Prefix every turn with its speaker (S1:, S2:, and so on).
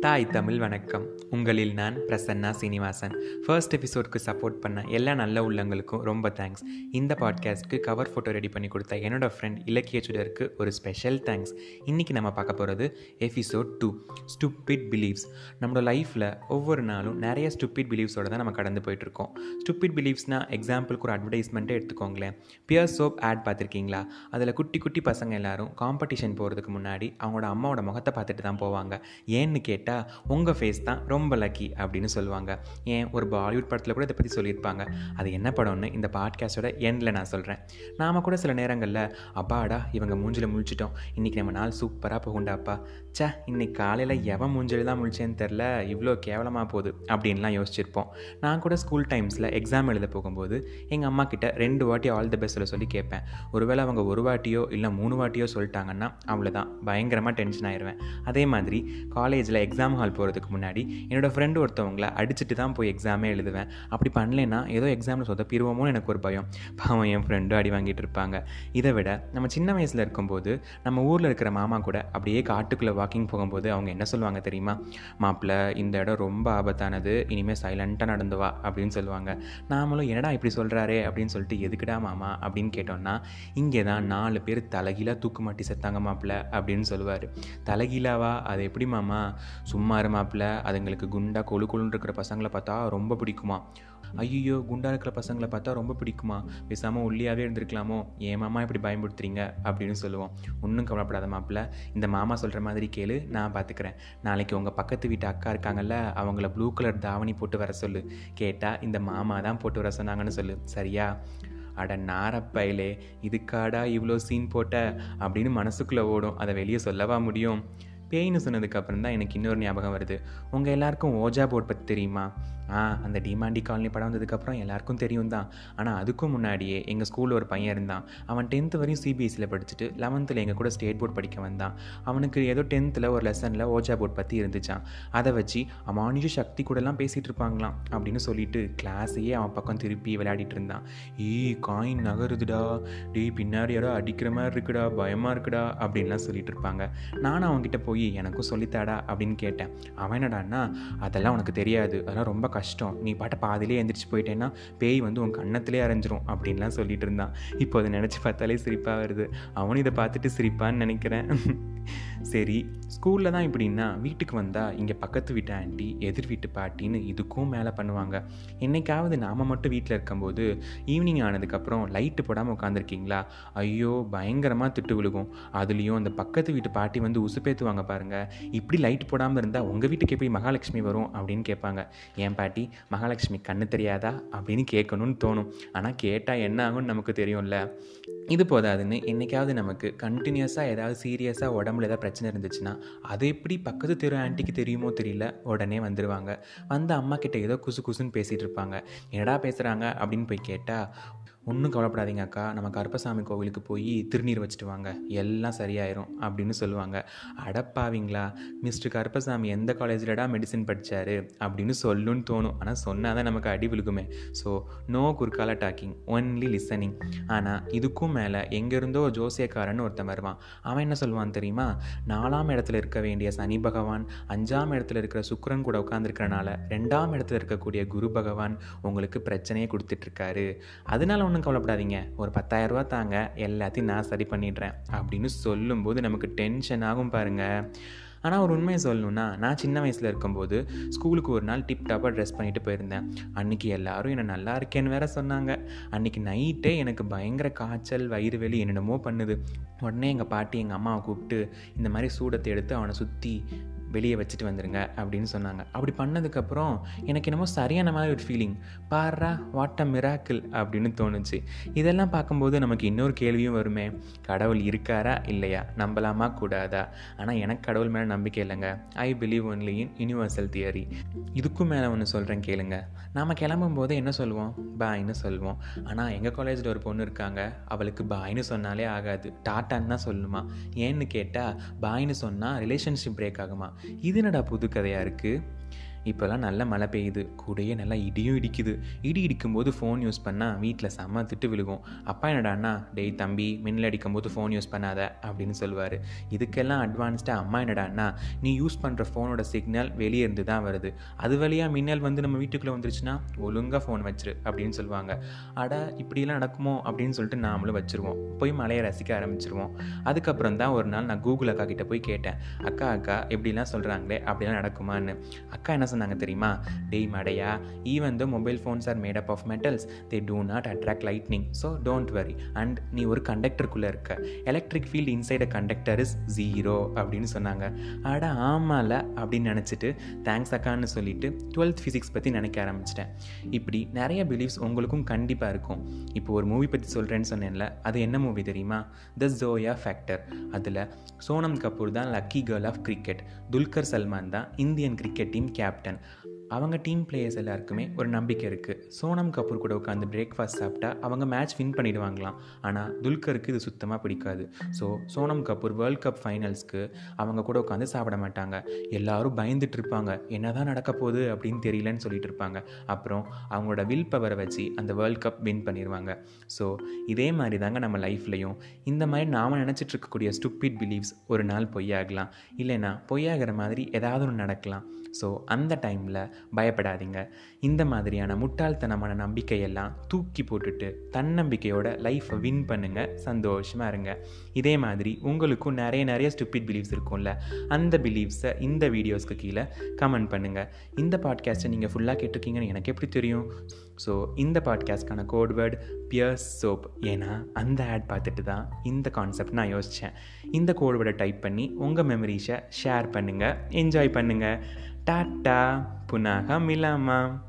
S1: தாய் தமிழ் வணக்கம். உங்களில் நான் பிரசன்னா சீனிவாசன். ஃபர்ஸ்ட் எபிசோட்க்கு சப்போர்ட் பண்ண எல்லா நல்ல உள்ளங்களுக்கும் ரொம்ப தேங்க்ஸ் இந்த பாட்காஸ்ட்க்கு கவர் ஃபோட்டோ ரெடி பண்ணி கொடுத்த என்னோடய ஃப்ரெண்ட் இலக்கிய சுடருக்கு ஒரு ஸ்பெஷல் தேங்க்ஸ் இன்றைக்கி நம்ம பார்க்க போகிறது எபிசோட் டூ ஸ்டூப்பிட் பிலீவ்ஸ் நம்மளோட லைஃப்பில் ஒவ்வொரு நாளும் நிறைய ஸ்டூப்பிட் பிலீவ்ஸோடு தான் நம்ம கடந்து போயிட்டுருக்கோம் ஸ்டூப்பிட் பிலீவ்ஸ்னால் எக்ஸாம்பிளுக்கு ஒரு அட்வர்டைஸ்மெண்ட்டே எடுத்துக்கோங்களேன். பியர் சோப் ஆட் பார்த்துருக்கீங்களா? அதில் குட்டி குட்டி பசங்க எல்லாரும் காம்படிஷன் போகிறதுக்கு முன்னாடி அவங்களோட அம்மாவோட முகத்தை பார்த்துட்டு தான் போவாங்க. ஏன்னு கேட்டு கேட்டால் உங்கள் ஃபேஸ் தான் ரொம்ப லக்கி அப்படின்னு சொல்லுவாங்க. ஏன்? ஒரு பாலிவுட் படத்தில் கூட இதை பற்றி சொல்லியிருப்பாங்க. அது என்ன படம்னு இந்த பாட்காஸ்டோட எண்டில் நான் சொல்கிறேன் நாம் கூட சில நேரங்களில் அப்பாடா இவங்க மூஞ்சில் முழிச்சிட்டோம். இன்றைக்கி நம்ம நாள் சூப்பராக போகுண்டாப்பா சே இன்னைக்கு காலையில் எவன் மூஞ்சில் தான் முழிச்சேன்னு தெரில. இவ்வளோ கேவலமாக போகுது அப்படின்லாம் யோசிச்சிருப்போம். நான் கூட ஸ்கூல் டைம்ஸில் எக்ஸாம் எழுத போகும்போது எங்கள் அம்மா கிட்ட ரெண்டு வாட்டி ஆல் தி பெஸ்ட்டில் சொல்லி கேட்பேன். ஒருவேளை அவங்க ஒரு வாட்டியோ இல்லை மூணு வாட்டியோ சொல்லிட்டாங்கன்னா அவ்வளோதான் பயங்கரமாக டென்ஷன் ஆயிடுவேன் அதே மாதிரி காலேஜில் எக்ஸாம் எக்ஸாம் ஹால் போகிறதுக்கு முன்னாடி என்னோடய ஃப்ரெண்டு ஒருத்தவங்களை அடிச்சுட்டு தான் போய் எக்ஸாமே எழுதுவேன். அப்படி பண்ணலைன்னா ஏதோ எக்ஸாமில் சொதப்பிடுவோமோ எனக்கு ஒரு பயம். பாவம் என் ஃப்ரெண்டும் அடி வாங்கிட்டு இருப்பாங்க. இதை விட நம்ம சின்ன வயசில் இருக்கும்போது நம்ம ஊரில் இருக்கிற மாமா கூட அப்படியே காட்டுக்குள்ளே வாக்கிங் போகும்போது அவங்க என்ன சொல்லுவாங்க தெரியுமா? மாப்பிள்ளை இந்த இடம் ரொம்ப ஆபத்தானது. இனிமேல் சைலண்ட்டாக நடந்து வா அப்படின்னு சொல்லுவாங்க. நாமளும் என்னடா இப்படி சொல்கிறாரே அப்படின்னு சொல்லிட்டு எதுக்குடா மாமா? அப்படின்னு கேட்டோம்னா இங்கே தான் நாலு பேர் தலைகீழாக தூக்கு மாட்டி செத்தாங்க மாப்பிள்ள அப்படின்னு சொல்லுவார். தலைகீழாவா? அது எப்படி மாமா? சும்மா இருமாப்பில் அதுங்களுக்கு குண்டா கொழு கொழுன்னு இருக்கிற பசங்களை பார்த்தா ரொம்ப பிடிக்குமா? ஐயோ குண்டா இருக்கிற பசங்களை பார்த்தா ரொம்ப பிடிக்குமா? பேசாமல் ஒல்லியாகவே இருந்திருக்கலாமோ? ஏன் மாமா இப்படி பயன்படுத்துறீங்க அப்படின்னு சொல்லுவோம். ஒன்றும் கவலைப்படாத மாப்பிள்ள இந்த மாமா சொல்கிற மாதிரி கேளு நான் பார்த்துக்கிறேன் நாளைக்கு உங்கள் பக்கத்து வீட்டு அக்கா இருக்காங்கல்ல அவங்கள ப்ளூ கலர் தாவணி போட்டு வர சொல்லு. கேட்டால் இந்த மாமா தான் போட்டு வர சொன்னாங்கன்னு சொல்லு. சரியா? அட நாரப்பையிலே இதுக்காடா இவ்வளோ சீன் போட்ட? அப்படின்னு மனசுக்குள்ளே ஓடும். அதை வெளியே சொல்லவா முடியும்? பேய்னு சொன்னதுக்கப்புறம் தான் எனக்கு இன்னொரு ஞாபகம் வருது. உங்கள் எல்லாருக்கும் ஓஜா போர்ட் பற்றி தெரியுமா? ஆ அந்த டிமாண்டி காலனி படம் வந்ததுக்கப்புறம் எல்லாருக்கும் தெரியும் தான். ஆனால் அதுக்கும் முன்னாடியே எங்கள் ஸ்கூலில் ஒரு பையன் இருந்தான். அவன் டென்த்து வரையும் சிபிஎஸ்சியில் படிச்சுட்டு லெவன்த்தில் எங்கள் கூட ஸ்டேட் போர்ட் படிக்க வந்தான். அவனுக்கு ஏதோ டென்த்தில் ஒரு லெசனில் ஓஜா போர்ட் பற்றி இருந்துச்சான் அதை வச்சு அமானுஷ சக்தி கூடலாம் பேசிகிட்டு இருப்பாங்களாம் அப்படின்னு சொல்லிட்டு கிளாஸையே அவன் பக்கம் திருப்பி விளையாடிட்டு இருந்தான். ஈ காயின் நகருதுடா. டீ பின்னாடி யாரோ அடிக்கிற மாதிரி இருக்குடா பயமாக இருக்குடா அப்படின்லாம் சொல்லிட்டு இருப்பாங்க. நானும் அவன்கிட்ட போய் எனக்கும் சொல்லித்தாடா அப்படின்னு கேட்டேன். அவன் என்னடான்னா அதெல்லாம் உனக்கு தெரியாது. அதெல்லாம் ரொம்ப கஷ்டம். நீ பாட்டை பாதிலே எந்திரிச்சு போயிட்டேன்னா பேய் வந்து உன் கண்ணத்திலே அரைஞ்சிரும் அப்படின்லாம் சொல்லிட்டு இருந்தான். இப்போ அதை நினச்சி பார்த்தாலே சிரிப்பாக வருது. அவனும் இதை பார்த்துட்டு சிரிப்பான்னு நினைக்கிறேன். சரி ஸ்கூலில் தான் இப்படின்னா வீட்டுக்கு வந்தால் இங்கே பக்கத்து வீட்டு ஆண்டி எதிர் வீட்டு பாட்டின்னு இதுக்கும் மேலே பண்ணுவாங்க. என்னைக்காவது நாம் மட்டும் வீட்டில் இருக்கும்போது ஈவினிங் ஆனதுக்கப்புறம் லைட்டு போடாமல் உட்காந்துருக்கீங்களா ஐயோ பயங்கரமாக திட்டு விழுகும். அதுலேயும் அந்த பக்கத்து வீட்டு பாட்டி வந்து உசுப்பேற்றுவாங்க பாருங்கள் இப்படி லைட் போடாமல் இருந்தால் உங்கள் வீட்டுக்கு எப்படி மகாலட்சுமி வரும் அப்படின்னு கேட்பாங்க. ஏன் பாட்டி? மகாலட்சுமி கண்ணு தெரியாதா? அப்படின்னு கேட்கணும்னு தோணும். ஆனால் கேட்டால் என்ன ஆகும்னு நமக்கு தெரியும்ல. இது போதாதுன்னு என்றைக்காவது நமக்கு கண்டினியூஸாக ஏதாவது சீரியஸாக உடம்புல ஏதாவது பிரச்சனை இருந்துச்சுன்னா அது எப்படி பக்கத்து தெரு ஆண்டிக்கு தெரியுமோ தெரியல உடனே வந்துடுவாங்க வந்து அம்மா கிட்ட ஏதோ குசு குசுன்னு பேசிகிட்டு இருப்பாங்க. என்னடா பேசுகிறாங்க அப்படின்னு போய் கேட்டால் ஒன்றும் கவலைப்படாதீங்க அக்கா. நம்ம கருப்பசாமி கோவிலுக்கு போய் திருநீர் வச்சுட்டு வாங்க. எல்லாம் சரியாயிரும் அப்படின்னு சொல்லுவாங்க. அடப்பாவீங்களா மிஸ்டர் கருப்பசாமி எந்த காலேஜில்டா மெடிசன் படித்தார் அப்படின்னு சொல்லுன்னு தோணும். ஆனால் சொன்னால் தான் நமக்கு அடி விழுகுமே. ஸோ நோ குறுக்கால டாக்கிங் ஒன்லி லிசனிங் ஆனால் இதுக்கும் மேலே எங்கேருந்தோ ஜோசியக்காரன் ஒருத்தன் வருவான். அவன் என்ன சொல்லுவான் தெரியுமா? நாலாம் இடத்துல இருக்க வேண்டிய சனி பகவான் அஞ்சாம் இடத்துல இருக்கிற சுக்கரன் கூட உட்காந்துருக்கிறனால ரெண்டாம் இடத்துல இருக்கக்கூடிய குரு பகவான் உங்களுக்கு பிரச்சனையை கொடுத்துட்ருக்காரு அதனால ஒன்றும் கவலைப்படாதீங்க. ஒரு பத்தாயிரரூபா தாங்க எல்லாத்தையும் நான் சரி பண்ணிடுறேன். அப்படின்னு சொல்லும்போது நமக்கு டென்ஷன் ஆகும் பாருங்கள் ஆனால் ஒரு உண்மையை சொல்லணுன்னா நான் சின்ன வயசில் இருக்கும்போது ஸ்கூலுக்கு ஒரு நாள் டிப் டாப்பாக ட்ரெஸ் பண்ணிட்டு போயிருந்தேன். அன்றைக்கி எல்லோரும் என்னை நல்லா இருக்கேன்னு வேற சொன்னாங்க. அன்றைக்கி நைட்டே எனக்கு பயங்கர காய்ச்சல் வயிறு வெளி என்னென்னமோ பண்ணுது. உடனே எங்கள் பாட்டி எங்கள் அம்மாவை கூப்பிட்டு இந்த மாதிரி சூடத்தை எடுத்து அவனை சுற்றி வெளியே வச்சுட்டு வந்துடுங்க அப்படின்னு சொன்னாங்க. அப்படி பண்ணதுக்கப்புறம் எனக்கு என்னமோ சரியான மாதிரி ஒரு ஃபீலிங் பாரா வாட் அ மிராக்கிள் அப்படின்னு தோணுச்சு. இதெல்லாம் பார்க்கும்போது நமக்கு இன்னொரு கேள்வியும் வருமே. கடவுள் இருக்காரா இல்லையா? நம்பலாமா கூடாதா? ஆனால் எனக்கு கடவுள் மேலே நம்பிக்கை இல்லைங்க. I believe only in universal theory இதுக்கும் மேலே ஒன்று சொல்கிறேன் கேளுங்க. நாம் கிளம்பும் போது என்ன சொல்லுவோம்? பாய்னு சொல்லுவோம். ஆனால் எங்கள் காலேஜில் ஒரு பொண்ணு இருக்காங்க. அவளுக்கு பாய்னு சொன்னாலே ஆகாது. டாட்டான்னு தான் சொல்லுமா. ஏன்னு கேட்டால் பாய்னு சொன்னால் ரிலேஷன்ஷிப் பிரேக் ஆகுமா? இது என்னடா புது கதையாக இருக்குது இப்போல்லாம் நல்ல மழை பெய்யுது கூடயே நல்லா இடியும் இடிக்குது. இடி இடிக்கும்போது ஃபோன் யூஸ் பண்ணால் வீட்டில் செம்ம திட்டு விழுகும். அப்பா என்னடாண்ணா டேய் தம்பி மின்னல் அடிக்கும்போது ஃபோன் யூஸ் பண்ணாத அப்படின்னு சொல்லுவார். இதுக்கெல்லாம் அட்வான்ஸ்டாக அம்மா என்னடாண்ணா நீ யூஸ் பண்ணுற ஃபோனோட சிக்னல் வெளியே இருந்து தான் வருது. அது வழியாக மின்னல் வந்து நம்ம வீட்டுக்குள்ளே வந்துருச்சுன்னா ஒழுங்காக ஃபோன் வச்சிரு அப்படின்னு சொல்லுவாங்க. அட இப்படிலாம் நடக்குமோ? அப்படின்னு சொல்லிட்டு நாமளும் வச்சுருவோம். போய் மலையை ரசிக்க ஆரம்பிச்சிருவோம். அதுக்கப்புறம் தான் ஒரு நாள் நான் கூகுள் அக்கா கிட்டே போய் கேட்டேன். அக்கா அக்கா எப்படிலாம் சொல்கிறாங்களே அப்படிலாம் நடக்குமான்னு. அக்கா என்ன சொன்னாங்க தெரியுமா? டெய் மடையா even the mobile phones are made up of metals they do not attract lightning so don't worry and நீ ஒரு கண்டக்டருக்குள்ளே இருக்க. Electric field inside a conductor is zero அப்படின்னு சொன்னாங்க. அட ஆமால அப்படின்னு நினச்சிட்டு தேங்க்ஸ் அக்கான்னு சொல்லிட்டு டுவெல்த் ஃபிசிக்ஸ் பற்றி நினைக்க ஆரம்பிச்சிட்டேன். இப்படி நிறைய பிலீஃப்ஸ் உங்களுக்கும் கண்டிப்பாக இருக்கும். இப்போ ஒரு மூவி பற்றி சொல்கிறேன்னு சொன்னேன்ல அது என்ன மூவி தெரியுமா? த ஜோயா ஃபேக்டர் அதில் சோனம் கபூர் தான் lucky girl of cricket Dulquer Salmaan தான் Indian cricket team captain captain. அவங்க டீம் பிளேயர்ஸ் எல்லாருக்குமே ஒரு நம்பிக்கை இருக்குது சோனம் கபூர் கூட உட்காந்து பிரேக்ஃபாஸ்ட் சாப்பிட்டா அவங்க மேட்ச் வின் பண்ணிடுவாங்களாம். ஆனால் துல்கருக்கு இது சுத்தமாக பிடிக்காது. So Sonam Kapoor world cup ஃபைனல்ஸ்க்கு அவங்க கூட உட்காந்து சாப்பிட மாட்டாங்க. எல்லாரும் பயந்துட்டு இருப்பாங்க. என்ன தான் நடக்க போகுது அப்படின்னு தெரியலன்னு சொல்லிட்டு இருப்பாங்க. அப்புறம் அவங்களோட வில் பவரை வச்சு அந்த வேர்ல்ட் கப் வின் பண்ணிடுவாங்க. ஸோ இதே மாதிரி தாங்க நம்ம லைஃப்லையும் இந்த மாதிரி நாம் நினச்சிட்டு இருக்கக்கூடிய ஸ்டூப்பிட் பிலீவ்ஸ் ஒரு நாள் பொய்யாகலாம். இல்லைன்னா பொய்யாகிற மாதிரி ஏதாவது ஒன்று நடக்கலாம். ஸோ அந்த டைமில் பயப்படாதீங்க. இந்த மாதிரியான முட்டாள்தனமான நம்பிக்கையெல்லாம் தூக்கி போட்டுட்டு தன்னம்பிக்கையோட லைஃப்பை வின் பண்ணுங்கள் சந்தோஷமாக இருங்க. இதே மாதிரி உங்களுக்கும் நிறைய நிறைய ஸ்டூப்பிட் பிலீவ்ஸ் இருக்கும்ல அந்த பிலீவ்ஸை இந்த வீடியோஸ்க்கு கீழே கமெண்ட் பண்ணுங்கள் இந்த பாட்காஸ்ட்டை நீங்கள் ஃபுல்லாக கேட்டிருக்கீங்கன்னு எனக்கு எப்படி தெரியும்? ஸோ இந்த பாட்காஸ்ட்கான கோட்வேர்டு பியர்ஸ் சோப் ஏன்னா அந்த ஆட் பார்த்துட்டு தான் இந்த கான்செப்ட் நான் யோசித்தேன் இந்த கோட்வேர்டை டைப் பண்ணி உங்கள் மெமரிஸை ஷேர் பண்ணுங்கள் என்ஜாய் பண்ணுங்கள் Dadah, bunagami lama.